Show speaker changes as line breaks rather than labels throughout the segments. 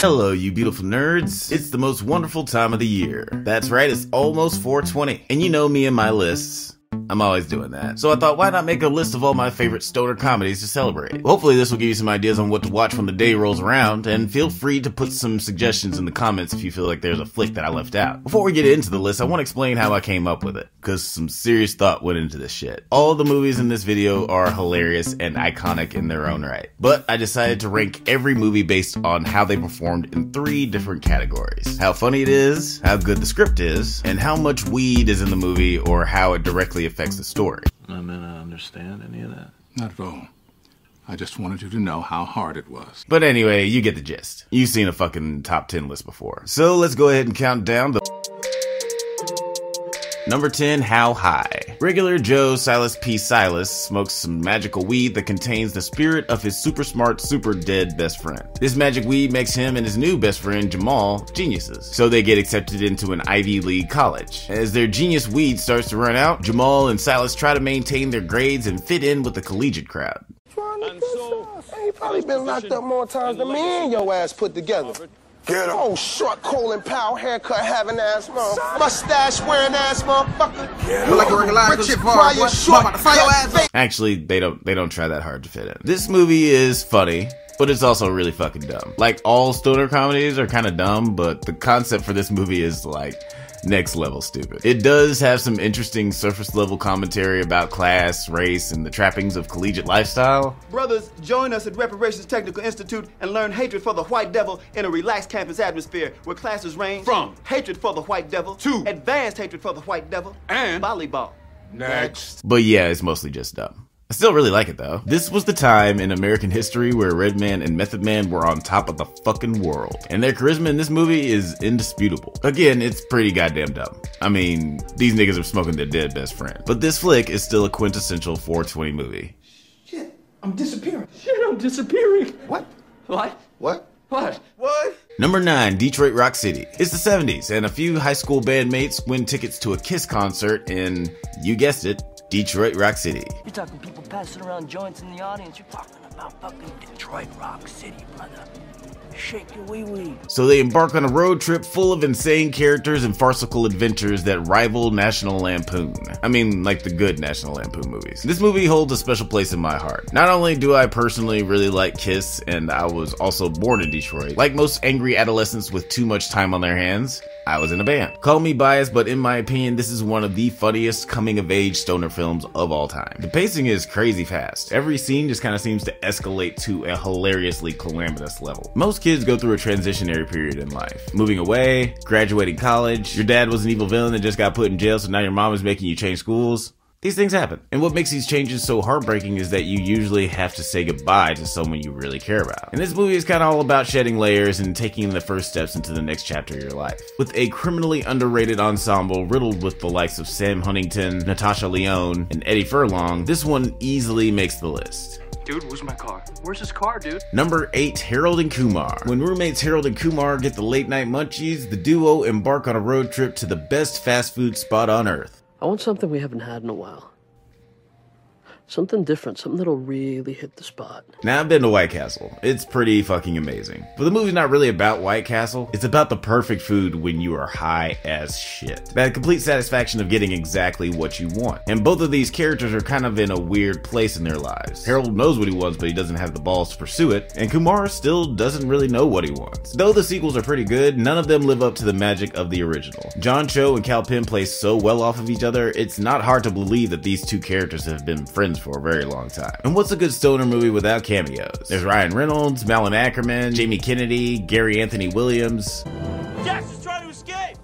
Hello, you beautiful nerds. It's the most wonderful time of the year. That's right, it's almost 420. And you know me and my lists. I'm always doing that. So I thought, why not make a list of all my favorite stoner comedies to celebrate? Hopefully, this will give you some ideas on what to watch when the day rolls around, and feel free to put some suggestions in the comments if you feel like there's a flick that I left out. Before we get into the list, I want to explain how I came up with it, because some serious thought went into this shit. All the movies in this video are hilarious and iconic in their own right, but I decided to rank every movie based on how they performed in three different categories how funny it is, how good the script is, and how much weed is in the movie or how it directly affects the story.
I mean, I understand any of that.
Not at all. I just wanted you to know how hard it was.
But anyway, you get the gist. You've seen a fucking top 10 list before. So let's go ahead and count down the. Number 10, How High. Regular Joe Silas P. Silas smokes some magical weed that contains the spirit of his super smart, super dead best friend. This magic weed makes him and his new best friend, Jamal, geniuses. So they get accepted into an Ivy League college. As their genius weed starts to run out, Jamal and Silas try to maintain their grades and fit in with the collegiate crowd.
Probably been locked up more times than me and your ass put together. Get him. Oh, short, Colin Powell, haircut having ass motherfucker. Mustache wearing ass motherfucker. Get him.
like a regular
Richard Pryor, short,
about to fire your ass.
Actually, they don't they don't try that hard to fit in. This movie is funny, but it's also really fucking dumb. Like all stoner comedies are kind of dumb, but the concept for this movie is like next level stupid. It does have some interesting surface level commentary about class, race, and the trappings of collegiate lifestyle.
Brothers, join us at Reparations Technical Institute and learn hatred for the white devil in a relaxed campus atmosphere where classes range
From
hatred for the white devil
To
advanced hatred for the white devil
And
volleyball.
next.
But yeah, it's mostly just dumb. I still really like it though. This was the time in American history where Redman and Method Man were on top of the fucking world. And their charisma in this movie is indisputable. Again, it's pretty goddamn dumb. I mean, these niggas are smoking their dead best friend. But this flick is still a quintessential 420 movie.
Shit, I'm disappearing.
Shit, I'm disappearing.
What?
What?
What? What?
What?
Number 9, Detroit Rock City. It's the 70s, and a few high school bandmates win tickets to a Kiss concert in, you guessed it, Detroit Rock City.
You're talking people passing around joints in the audience. You're talking about fucking Detroit Rock City, brother. Shake your wee wee.
So they embark on a road trip full of insane characters and farcical adventures that rival National Lampoon. I mean, like the good National Lampoon movies. This movie holds a special place in my heart. Not only do I personally really like Kiss, and I was also born in Detroit, like most angry adolescents with too much time on their hands, I was in a band. Call me biased, but in my opinion, this is one of the funniest coming of age stoner films of all time. The pacing is crazy fast. Every scene just kind of seems to escalate to a hilariously calamitous level. Most kids go through a transitionary period in life. Moving away, graduating college, your dad was an evil villain that just got put in jail, so now your mom is making you change schools. These things happen. And what makes these changes so heartbreaking is that you usually have to say goodbye to someone you really care about. And this movie is kind of all about shedding layers and taking the first steps into the next chapter of your life. With a criminally underrated ensemble riddled with the likes of Sam Huntington, Natasha Lyonne, and Eddie Furlong, this one easily makes the list.
Dude, where's my car? Where's his car, dude?
Number 8, Harold and Kumar. When roommates Harold and Kumar get the late night munchies, the duo embark on a road trip to the best fast food spot on earth.
I want something we haven't had in a while. Something different, something that'll really hit the spot.
Now I've been to White Castle. It's pretty fucking amazing. But the movie's not really about White Castle. It's about the perfect food when you are high as shit. That complete satisfaction of getting exactly what you want. And both of these characters are kind of in a weird place in their lives. Harold knows what he wants, but he doesn't have the balls to pursue it. And Kumar still doesn't really know what he wants. Though the sequels are pretty good, none of them live up to the magic of the original. John Cho and Kal Penn play so well off of each other, it's not hard to believe that these two characters have been friends for a very long time. And what's a good stoner movie without cameos? There's Ryan Reynolds, Malin Akerman, Jamie Kennedy, Gary Anthony Williams,
Jackson's trying to escape.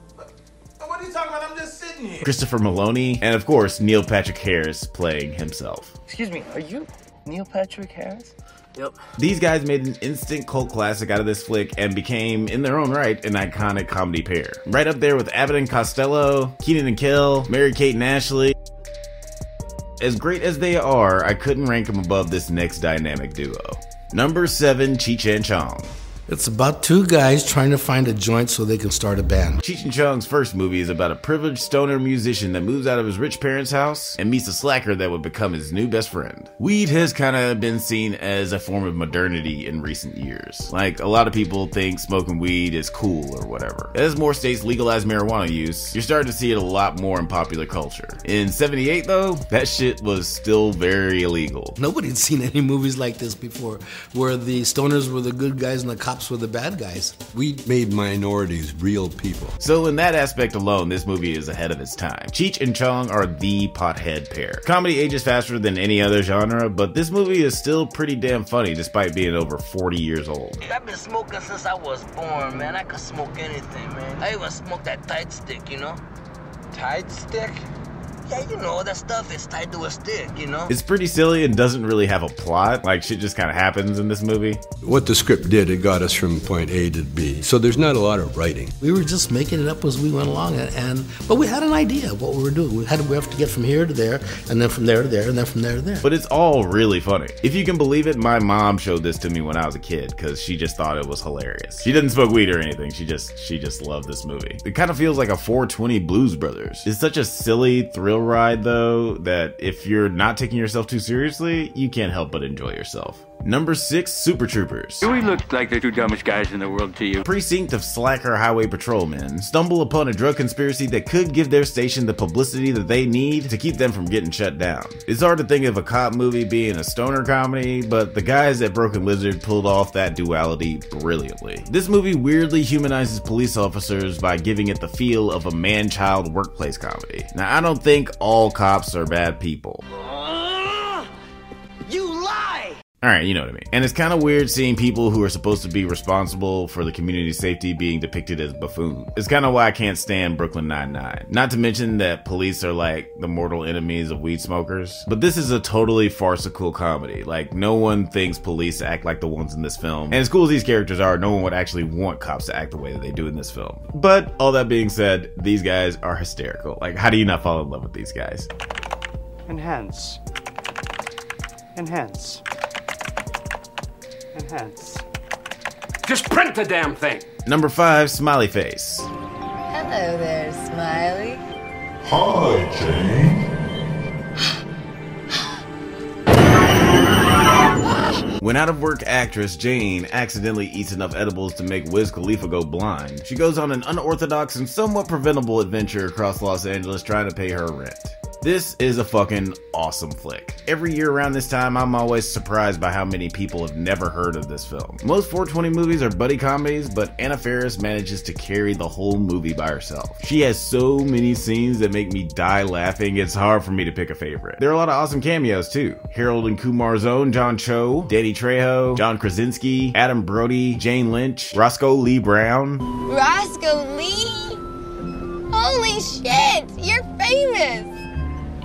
What are you talking about? I'm just sitting here.
Christopher Meloni, and of course Neil Patrick Harris playing himself.
Excuse me, are you Neil Patrick Harris?
Yep.
These guys made an instant cult classic out of this flick and became, in their own right, an iconic comedy pair. Right up there with Abbott and Costello, Kenan and Kel, Mary Kate and Ashley. As great as they are, I couldn't rank them above this next dynamic duo. Number 7, Cheech and Chong.
It's about two guys trying to find a joint so they can start a band.
Cheech and Chong's first movie is about a privileged stoner musician that moves out of his rich parents' house and meets a slacker that would become his new best friend. Weed has kind of been seen as a form of modernity in recent years. Like, a lot of people think smoking weed is cool or whatever. As more states legalize marijuana use, you're starting to see it a lot more in popular culture. In 78, though, that shit was still very illegal.
Nobody had seen any movies like this before, where the stoners were the good guys and the cops were the bad guys.
We made minorities real people.
So, in that aspect alone, this movie is ahead of its time. Cheech and Chong are the pothead pair. Comedy ages faster than any other genre, but this movie is still pretty damn funny despite being over 40 years old.
I've been smoking since I was born, man. I could smoke anything, man. I even smoked that tight stick, you know?
Tight stick?
Yeah, you know, that stuff is tied to a stick, you know?
It's pretty silly and doesn't really have a plot. Like, shit just kind of happens in this movie.
What the script did, it got us from point A to B. So there's not a lot of writing.
We were just making it up as we went along, and, and but we had an idea of what we were doing. We had we have to get from here to there, and then from there to there, and then from there to there.
But it's all really funny. If you can believe it, my mom showed this to me when I was a kid because she just thought it was hilarious. She didn't smoke weed or anything. She just she just loved this movie. It kind of feels like a 420 Blues Brothers. It's such a silly thrill ride though that if you're not taking yourself too seriously, you can't help but enjoy yourself. Number six, Super Troopers.
Do we look like the two dumbest guys in the world to you?
Precinct of slacker highway patrolmen stumble upon a drug conspiracy that could give their station the publicity that they need to keep them from getting shut down. It's hard to think of a cop movie being a stoner comedy, but the guys at Broken Lizard pulled off that duality brilliantly. This movie weirdly humanizes police officers by giving it the feel of a man child workplace comedy. Now, I don't think all cops are bad people.
You lie!
Alright, you know what I mean. And it's kind of weird seeing people who are supposed to be responsible for the community's safety being depicted as buffoons. It's kind of why I can't stand Brooklyn Nine-Nine. Not to mention that police are like the mortal enemies of weed smokers. But this is a totally farcical comedy. Like, no one thinks police act like the ones in this film. And as cool as these characters are, no one would actually want cops to act the way that they do in this film. But all that being said, these guys are hysterical. Like, how do you not fall in love with these guys?
Enhance. Enhance. Enhance.
Just print the damn thing.
Number five, Smiley Face.
Hello there, Smiley.
Hi, Jane.
When out of work actress Jane accidentally eats enough edibles to make Wiz Khalifa go blind, she goes on an unorthodox and somewhat preventable adventure across Los Angeles trying to pay her rent. This is a fucking awesome flick. Every year around this time, I'm always surprised by how many people have never heard of this film. Most 420 movies are buddy comedies, but Anna Faris manages to carry the whole movie by herself. She has so many scenes that make me die laughing, it's hard for me to pick a favorite. There are a lot of awesome cameos too. Harold and Kumar's own John Cho, Danny Trejo, John Krasinski, Adam Brody, Jane Lynch, Roscoe Lee Browne.
Roscoe Lee? Holy shit! You're famous!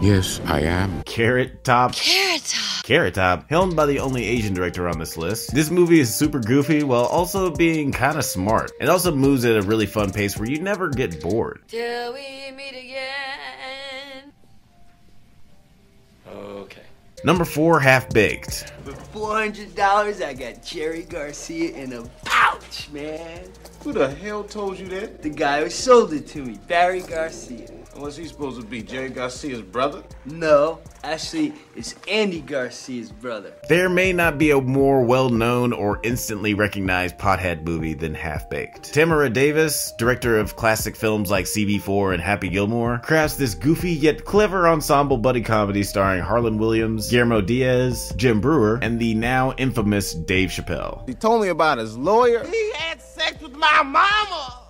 Yes, I am.
Carrot Top.
Carrot Top.
Carrot Top, helmed by the only Asian director on this list. This movie is super goofy while also being kind of smart. It also moves at a really fun pace where you never get bored.
Till we meet again.
Okay.
Number four, Half Baked.
For $400, I got Jerry Garcia in a pouch, man.
Who the hell told you that?
The guy who sold it to me, Barry Garcia.
What's he supposed to be, Jerry Garcia's brother?
No, actually, it's Andy Garcia's brother.
There may not be a more well known or instantly recognized pothead movie than Half Baked. Tamra Davis, director of classic films like CB4 and Happy Gilmore, crafts this goofy yet clever ensemble buddy comedy starring Harland Williams, Guillermo Diaz, Jim Breuer, and the now infamous Dave Chappelle.
He told me about his lawyer. He had sex with my mama.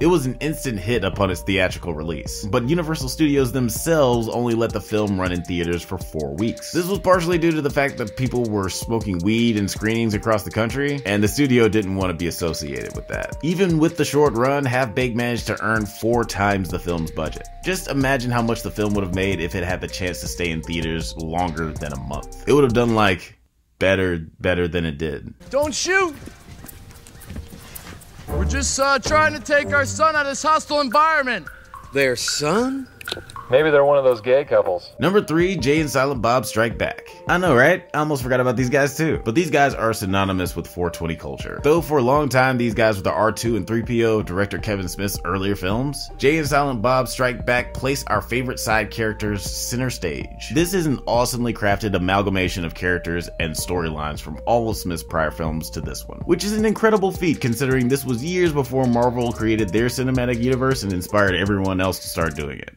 It was an instant hit upon its theatrical release, but Universal Studios themselves only let the film run in theaters for four weeks. This was partially due to the fact that people were smoking weed in screenings across the country, and the studio didn't want to be associated with that. Even with the short run, Half Baked managed to earn four times the film's budget. Just imagine how much the film would have made if it had the chance to stay in theaters longer than a month. It would have done like better, better than it did.
Don't shoot! We're just uh, trying to take our son out of this hostile environment.
Their son?
Maybe they're one of those gay couples.
Number three, Jay and Silent Bob Strike Back. I know, right? I almost forgot about these guys too. But these guys are synonymous with 420 culture. Though for a long time, these guys were the R2 and 3PO of director Kevin Smith's earlier films, Jay and Silent Bob Strike Back place our favorite side characters center stage. This is an awesomely crafted amalgamation of characters and storylines from all of Smith's prior films to this one, which is an incredible feat considering this was years before Marvel created their cinematic universe and inspired everyone else to start doing it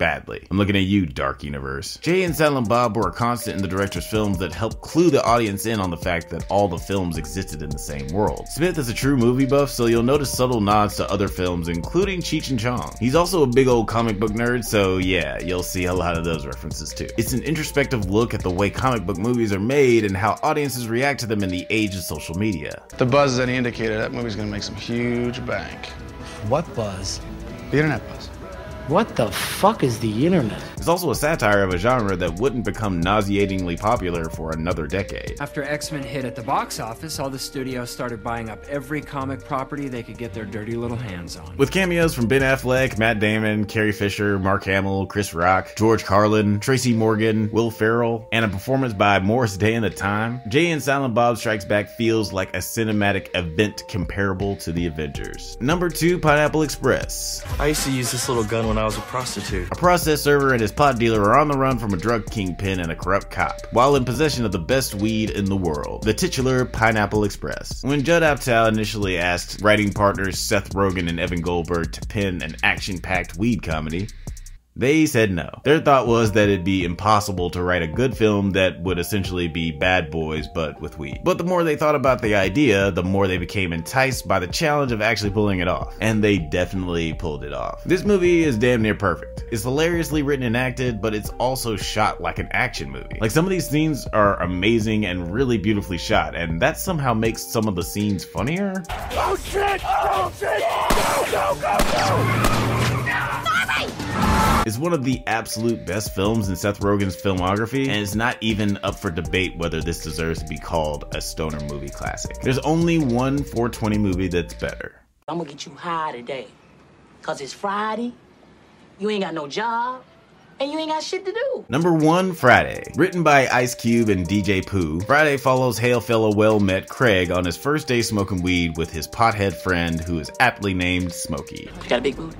badly. I'm looking at you, Dark Universe. Jay and Silent Bob were a constant in the director's films that helped clue the audience in on the fact that all the films existed in the same world. Smith is a true movie buff, so you'll notice subtle nods to other films, including Cheech and Chong. He's also a big old comic book nerd, so yeah, you'll see a lot of those references too. It's an introspective look at the way comic book movies are made and how audiences react to them in the age of social media.
The buzz is that he indicated, that movie's gonna make some huge bank.
What buzz?
The internet buzz.
What the fuck is the internet?
It's also a satire of a genre that wouldn't become nauseatingly popular for another decade.
After X Men hit at the box office, all the studios started buying up every comic property they could get their dirty little hands on.
With cameos from Ben Affleck, Matt Damon, Carrie Fisher, Mark Hamill, Chris Rock, George Carlin, Tracy Morgan, Will Ferrell, and a performance by Morris Day and the Time, Jay and Silent Bob Strikes Back feels like a cinematic event comparable to the Avengers. Number two, Pineapple Express.
I used to use this little gun when I was a prostitute.
A process server and his pot dealer are on the run from a drug kingpin and a corrupt cop, while in possession of the best weed in the world, the titular Pineapple Express. When Judd Apatow initially asked writing partners Seth Rogen and Evan Goldberg to pen an action-packed weed comedy, they said no. Their thought was that it'd be impossible to write a good film that would essentially be bad boys but with weed. But the more they thought about the idea, the more they became enticed by the challenge of actually pulling it off. And they definitely pulled it off. This movie is damn near perfect. It's hilariously written and acted, but it's also shot like an action movie. Like some of these scenes are amazing and really beautifully shot, and that somehow makes some of the scenes funnier.
Oh shit! Oh shit! Go, go, go, go!
It's one of the absolute best films in Seth Rogen's filmography, and it's not even up for debate whether this deserves to be called a stoner movie classic. There's only one 420 movie that's better.
I'm gonna get you high today. Cause it's Friday, you ain't got no job, and you ain't got shit to do.
Number one, Friday. Written by Ice Cube and DJ Pooh, Friday follows hail fellow well met Craig on his first day smoking weed with his pothead friend who is aptly named Smokey.
You got a big booty?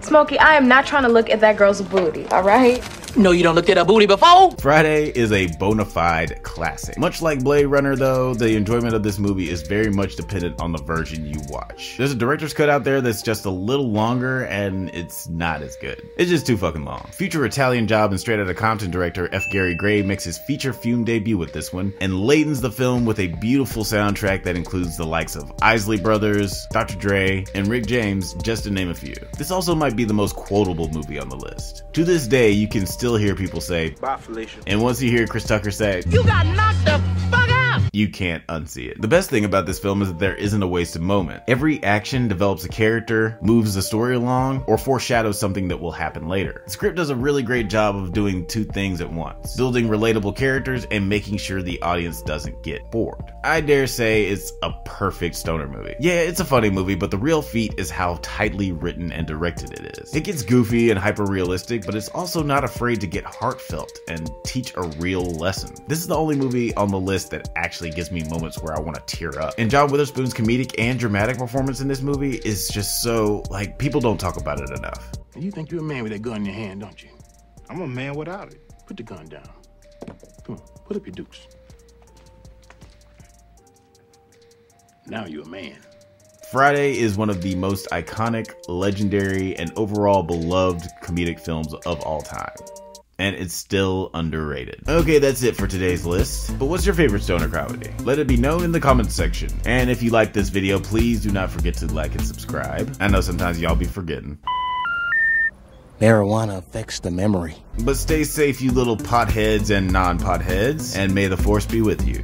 Smokey, I am not trying to look at that girl's booty, all right?
No, you don't looked at a booty before.
Friday is a bona fide classic. Much like Blade Runner, though, the enjoyment of this movie is very much dependent on the version you watch. There's a director's cut out there that's just a little longer, and it's not as good. It's just too fucking long. Future Italian Job and Straight Outta Compton director F. Gary Gray makes his feature fume debut with this one, and ladens the film with a beautiful soundtrack that includes the likes of Isley Brothers, Dr. Dre, and Rick James, just to name a few. This also might be the most quotable movie on the list. To this day, you can still hear people say,
Bye, Felicia.
and once you hear Chris Tucker say,
You got knocked the fuck out.
You can't unsee it. The best thing about this film is that there isn't a wasted moment. Every action develops a character, moves the story along, or foreshadows something that will happen later. The script does a really great job of doing two things at once building relatable characters and making sure the audience doesn't get bored. I dare say it's a perfect stoner movie. Yeah, it's a funny movie, but the real feat is how tightly written and directed it is. It gets goofy and hyper realistic, but it's also not afraid to get heartfelt and teach a real lesson. This is the only movie on the list that actually gives me moments where I want to tear up. And John Witherspoon's comedic and dramatic performance in this movie is just so, like, people don't talk about it enough.
You think you're a man with that gun in your hand, don't you?
I'm a man without it.
Put the gun down. Come on, put up your dukes. Now you're a man.
Friday is one of the most iconic, legendary, and overall beloved comedic films of all time. And it's still underrated. Okay, that's it for today's list. But what's your favorite stoner comedy? Let it be known in the comments section. And if you like this video, please do not forget to like and subscribe. I know sometimes y'all be forgetting.
Marijuana affects the memory.
But stay safe, you little potheads and non potheads, and may the force be with you.